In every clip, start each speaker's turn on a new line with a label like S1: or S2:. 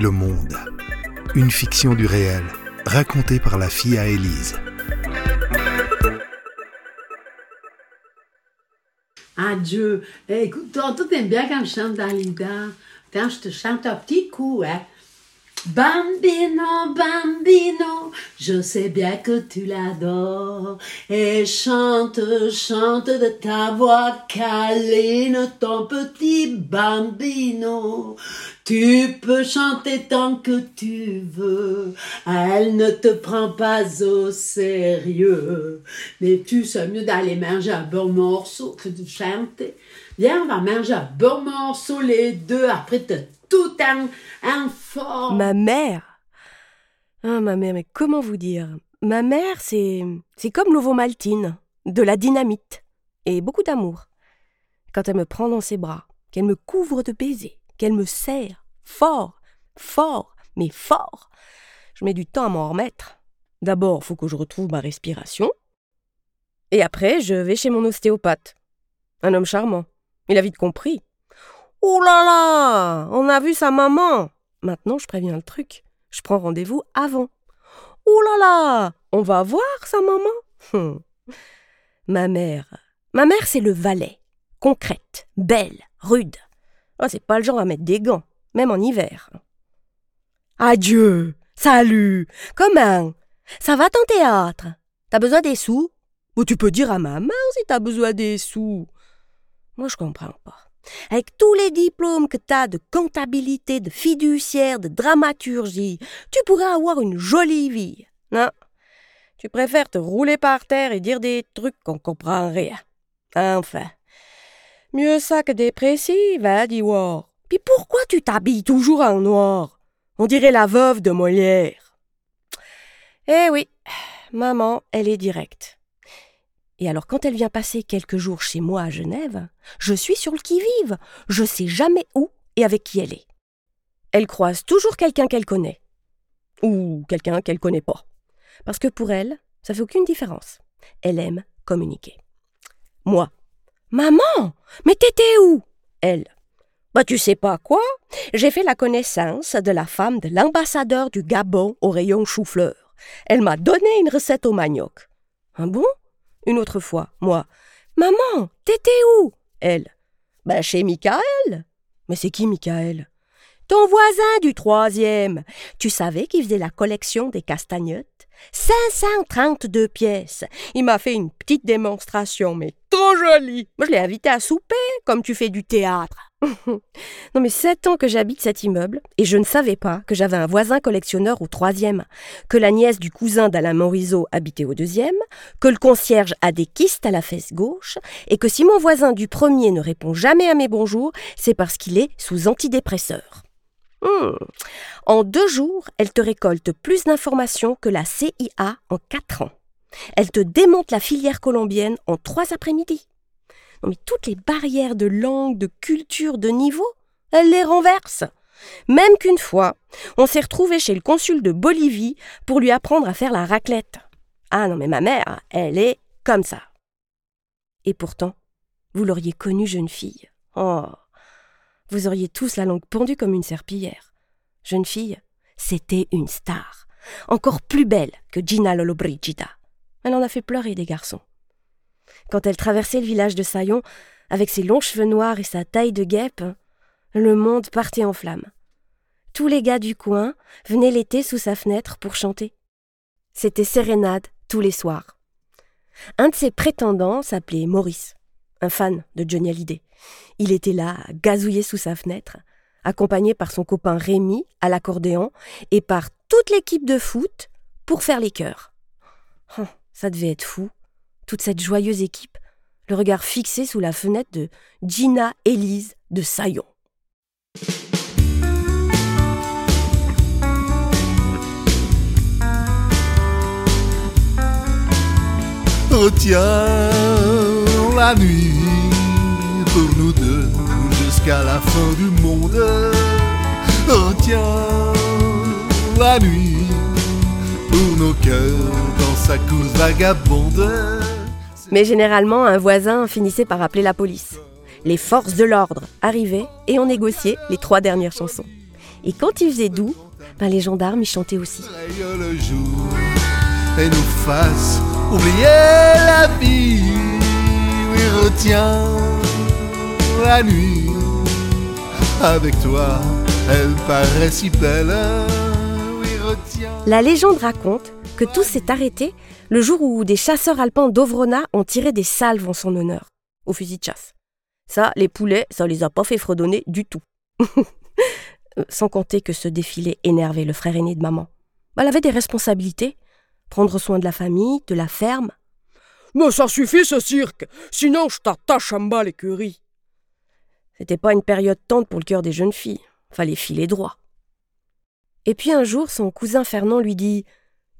S1: Le monde. Une fiction du réel, racontée par la fille à Élise.
S2: Adieu. Eh, écoute, toi, toi, t'aimes bien quand je chante Dalida. Quand je te chante un petit coup, hein. Bambino, bambino, je sais bien que tu l'adores. Et chante, chante de ta voix câline, ton petit bambino. Tu peux chanter tant que tu veux, elle ne te prend pas au sérieux. Mais tu sais mieux d'aller manger un bon morceau que de chanter. Viens, on va manger un bon morceau les deux, après te tout un, fort.
S3: Ma mère Ah, ma mère, mais comment vous dire? Ma mère, c'est. C'est comme l'ovomaltine, de la dynamite, et beaucoup d'amour. Quand elle me prend dans ses bras, qu'elle me couvre de baisers, qu'elle me serre, fort, fort, mais fort, je mets du temps à m'en remettre. D'abord, faut que je retrouve ma respiration. Et après, je vais chez mon ostéopathe. Un homme charmant. Il a vite compris. Oh là là On a vu sa maman Maintenant, je préviens le truc. Je prends rendez-vous avant. Oh là là On va voir sa maman hum. Ma mère. Ma mère, c'est le valet. Concrète, belle, rude. Oh, c'est pas le genre à mettre des gants, même en hiver. Adieu Salut Comment Ça va ton théâtre? T'as besoin des sous? Ou tu peux dire à maman si t'as besoin des sous. Moi, je comprends pas. Avec tous les diplômes que t'as de comptabilité, de fiduciaire, de dramaturgie, tu pourrais avoir une jolie vie. Non. Tu préfères te rouler par terre et dire des trucs qu'on comprend rien. Enfin. Mieux ça que dépressive, hein, War. Puis pourquoi tu t'habilles toujours en noir? On dirait la veuve de Molière. Eh oui, maman, elle est directe. Et alors quand elle vient passer quelques jours chez moi à Genève, je suis sur le qui-vive. Je sais jamais où et avec qui elle est. Elle croise toujours quelqu'un qu'elle connaît. Ou quelqu'un qu'elle connaît pas. Parce que pour elle, ça fait aucune différence. Elle aime communiquer. Moi. Maman, mais t'étais où? Elle. Bah tu sais pas quoi? J'ai fait la connaissance de la femme de l'ambassadeur du Gabon au rayon chou-fleur. Elle m'a donné une recette au manioc. Un bon? Une autre fois, moi. Maman, t'étais où? Elle. Ben chez Michael. Mais c'est qui Michael? Ton voisin du troisième. Tu savais qu'il faisait la collection des castagnettes? 532 pièces. Il m'a fait une petite démonstration, mais trop. Moi, je l'ai invité à souper, comme tu fais du théâtre. non, mais sept ans que j'habite cet immeuble, et je ne savais pas que j'avais un voisin collectionneur au troisième, que la nièce du cousin d'Alain Morisot habitait au deuxième, que le concierge a des kystes à la fesse gauche, et que si mon voisin du premier ne répond jamais à mes bonjours, c'est parce qu'il est sous antidépresseur. Hmm. En deux jours, elle te récolte plus d'informations que la CIA en quatre ans. Elle te démonte la filière colombienne en trois après-midi. Non mais toutes les barrières de langue, de culture, de niveau, elle les renverse. Même qu'une fois, on s'est retrouvé chez le consul de Bolivie pour lui apprendre à faire la raclette. Ah non mais ma mère, elle est comme ça. Et pourtant, vous l'auriez connue jeune fille. Oh, vous auriez tous la langue pendue comme une serpillière. Jeune fille, c'était une star, encore plus belle que Gina Lollobrigida. Elle en a fait pleurer des garçons. Quand elle traversait le village de Saillon, avec ses longs cheveux noirs et sa taille de guêpe, le monde partait en flammes. Tous les gars du coin venaient l'été sous sa fenêtre pour chanter. C'était sérénade tous les soirs. Un de ses prétendants s'appelait Maurice, un fan de Johnny Hallyday. Il était là, gazouillé sous sa fenêtre, accompagné par son copain Rémi à l'accordéon et par toute l'équipe de foot pour faire les chœurs. Oh, ça devait être fou, toute cette joyeuse équipe, le regard fixé sous la fenêtre de Gina Élise de Saillon.
S4: Oh tiens, la nuit pour nous deux jusqu'à la fin du monde. Oh tiens, la nuit pour nos cœurs sa course vagabonde.
S3: Mais généralement, un voisin finissait par appeler la police. les forces de l'ordre arrivaient et on négociait les trois dernières chansons. Et quand il faisait doux, ben les gendarmes y chantaient aussi.
S4: Raye le jour et nous fasse oublier la vie. Oui, retiens la nuit avec toi. Elle paraît si belle. Oui, retiens.
S3: La légende raconte que tout s'est arrêté le jour où des chasseurs alpins d'Ovrona ont tiré des salves en son honneur, au fusil de chasse. Ça, les poulets, ça les a pas fait fredonner du tout. Euh, Sans compter que ce défilé énervait le frère aîné de maman. Elle avait des responsabilités. Prendre soin de la famille, de la ferme.
S5: Mais ça suffit ce cirque, sinon je t'attache en bas l'écurie.
S3: C'était pas une période tendre pour le cœur des jeunes filles. Fallait filer droit. Et puis un jour, son cousin Fernand lui dit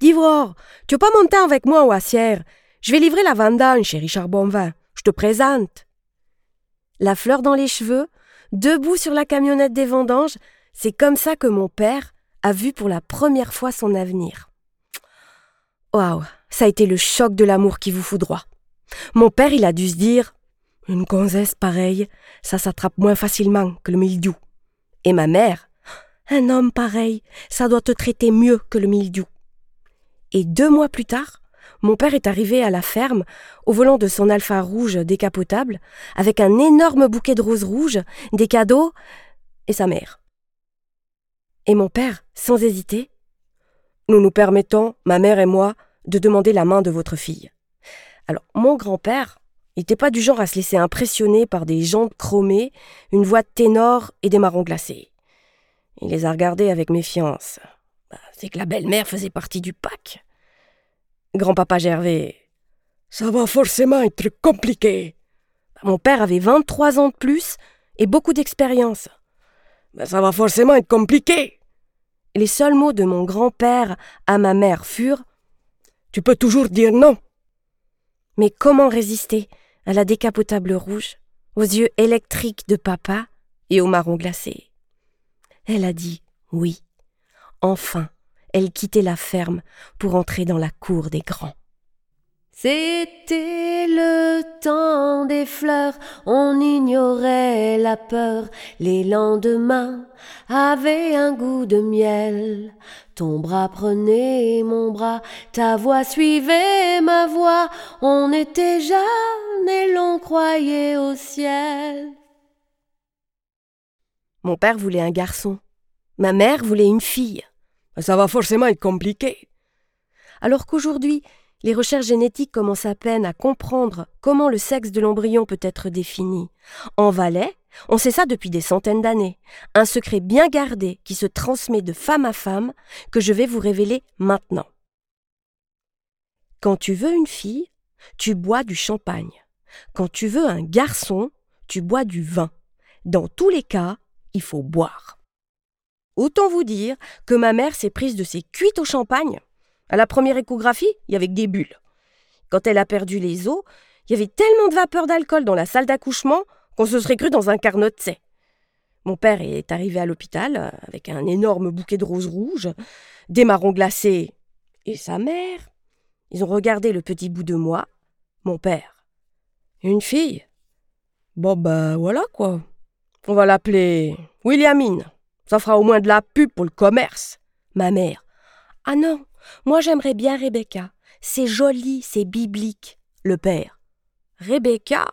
S3: D'Ivoire, tu veux pas monter avec moi au Assière? Je vais livrer la vendange chez Richard Bonvin. Je te présente. La fleur dans les cheveux, debout sur la camionnette des vendanges, c'est comme ça que mon père a vu pour la première fois son avenir. Waouh, ça a été le choc de l'amour qui vous foudroie. Mon père, il a dû se dire Une gonzesse pareille, ça s'attrape moins facilement que le mildiou. Et ma mère Un homme pareil, ça doit te traiter mieux que le mildiou. Et deux mois plus tard, mon père est arrivé à la ferme au volant de son alpha rouge décapotable avec un énorme bouquet de roses rouges, des cadeaux et sa mère. Et mon père, sans hésiter, nous nous permettons, ma mère et moi, de demander la main de votre fille. Alors, mon grand-père n'était pas du genre à se laisser impressionner par des jantes chromées, une voix ténor et des marrons glacés. Il les a regardés avec méfiance. Bah, C'est que la belle-mère faisait partie du pack. Grand-papa Gervais,
S5: Ça va forcément être compliqué.
S3: mon père avait 23 ans de plus et beaucoup d'expérience.
S5: Mais ça va forcément être compliqué.
S3: Les seuls mots de mon grand-père à ma mère furent
S5: Tu peux toujours dire non.
S3: Mais comment résister à la décapotable rouge, aux yeux électriques de papa et aux marrons glacés? Elle a dit oui. Enfin, elle quittait la ferme pour entrer dans la cour des grands. C'était le temps des fleurs, on ignorait la peur, les lendemains avaient un goût de miel. Ton bras prenait mon bras, ta voix suivait ma voix, on était jeunes et l'on croyait au ciel. Mon père voulait un garçon, ma mère voulait une fille.
S5: Mais ça va forcément être compliqué.
S3: Alors qu'aujourd'hui, les recherches génétiques commencent à peine à comprendre comment le sexe de l'embryon peut être défini. En Valais, on sait ça depuis des centaines d'années. Un secret bien gardé qui se transmet de femme à femme que je vais vous révéler maintenant. Quand tu veux une fille, tu bois du champagne. Quand tu veux un garçon, tu bois du vin. Dans tous les cas, il faut boire. Autant vous dire que ma mère s'est prise de ses cuites au champagne. À la première échographie, il y avait que des bulles. Quand elle a perdu les os, il y avait tellement de vapeur d'alcool dans la salle d'accouchement qu'on se serait cru dans un carnot de sais. Mon père est arrivé à l'hôpital euh, avec un énorme bouquet de roses rouges, des marrons glacés et sa mère. Ils ont regardé le petit bout de moi, mon père. Une fille Bon ben voilà quoi. On va l'appeler Williamine. Ça fera au moins de la pub pour le commerce. Ma mère. Ah non, moi j'aimerais bien Rebecca. C'est joli, c'est biblique. Le père. Rebecca?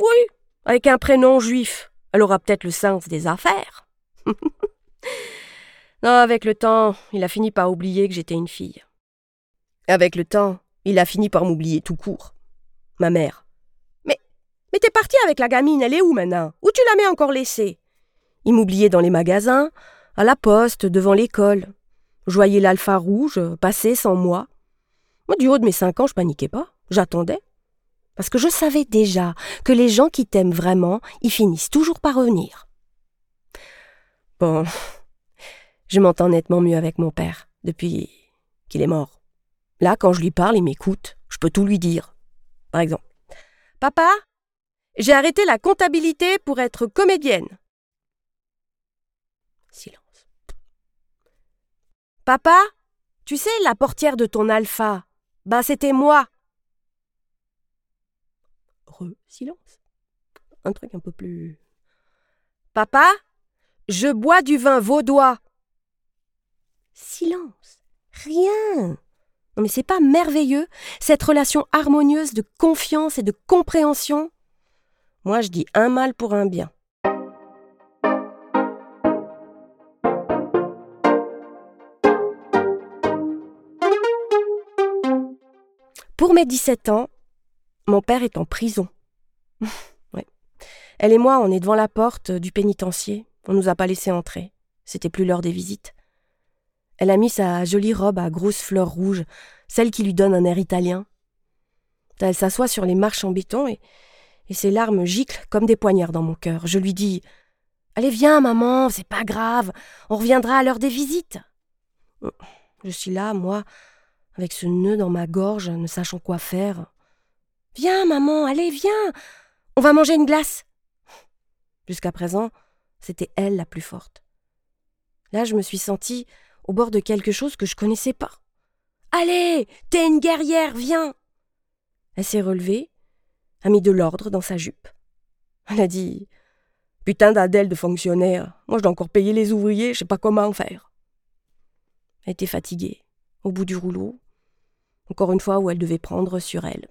S3: Oui, avec un prénom juif. Elle aura peut-être le sens des affaires. non, avec le temps, il a fini par oublier que j'étais une fille. Avec le temps, il a fini par m'oublier tout court. Ma mère. Mais, mais t'es parti avec la gamine, elle est où maintenant? Où tu la mets encore laissée? Il m'oubliait dans les magasins, à la poste, devant l'école. Je l'alpha rouge passer sans moi. Moi, du haut de mes cinq ans, je paniquais pas. J'attendais. Parce que je savais déjà que les gens qui t'aiment vraiment, ils finissent toujours par revenir. Bon, je m'entends nettement mieux avec mon père depuis qu'il est mort. Là, quand je lui parle, il m'écoute. Je peux tout lui dire. Par exemple, Papa, j'ai arrêté la comptabilité pour être comédienne. Silence. Papa, tu sais, la portière de ton alpha, bah c'était moi. Re, silence. un truc un peu plus. Papa, je bois du vin vaudois. Silence. Rien. Non mais c'est pas merveilleux, cette relation harmonieuse de confiance et de compréhension Moi je dis un mal pour un bien. Pour mes 17 ans, mon père est en prison. ouais. Elle et moi, on est devant la porte du pénitencier. On nous a pas laissé entrer. C'était plus l'heure des visites. Elle a mis sa jolie robe à grosses fleurs rouges, celle qui lui donne un air italien. Elle s'assoit sur les marches en béton et, et ses larmes giclent comme des poignards dans mon cœur. Je lui dis Allez, viens, maman, c'est pas grave, on reviendra à l'heure des visites. Je suis là, moi, avec ce nœud dans ma gorge, ne sachant quoi faire. Viens, maman, allez, viens. On va manger une glace. Jusqu'à présent, c'était elle la plus forte. Là, je me suis sentie au bord de quelque chose que je connaissais pas. Allez, t'es une guerrière, viens. Elle s'est relevée, a mis de l'ordre dans sa jupe. Elle a dit Putain d'Adèle de fonctionnaire, moi je dois encore payer les ouvriers, je sais pas comment faire. Elle était fatiguée, au bout du rouleau, encore une fois où elle devait prendre sur elle.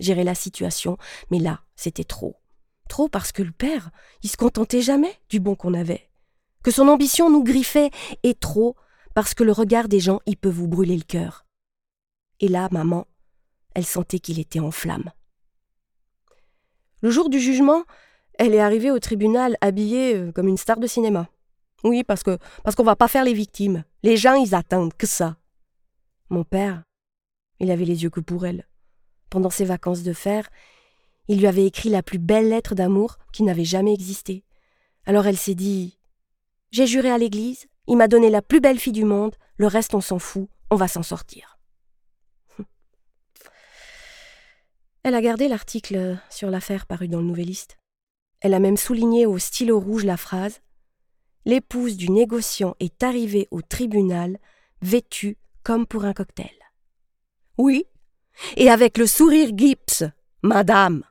S3: Gérer la situation, mais là, c'était trop. Trop parce que le père, il se contentait jamais du bon qu'on avait. Que son ambition nous griffait, et trop parce que le regard des gens, il peut vous brûler le cœur. Et là, maman, elle sentait qu'il était en flammes. Le jour du jugement, elle est arrivée au tribunal habillée euh, comme une star de cinéma. Oui, parce que parce qu'on va pas faire les victimes. Les gens, ils attendent que ça. Mon père, il avait les yeux que pour elle. Pendant ses vacances de fer, il lui avait écrit la plus belle lettre d'amour qui n'avait jamais existé. Alors elle s'est dit J'ai juré à l'église, il m'a donné la plus belle fille du monde, le reste on s'en fout, on va s'en sortir. Elle a gardé l'article sur l'affaire paru dans le Nouvelliste. Elle a même souligné au stylo rouge la phrase L'épouse du négociant est arrivée au tribunal vêtue comme pour un cocktail. Oui, et avec le sourire Gibbs, madame.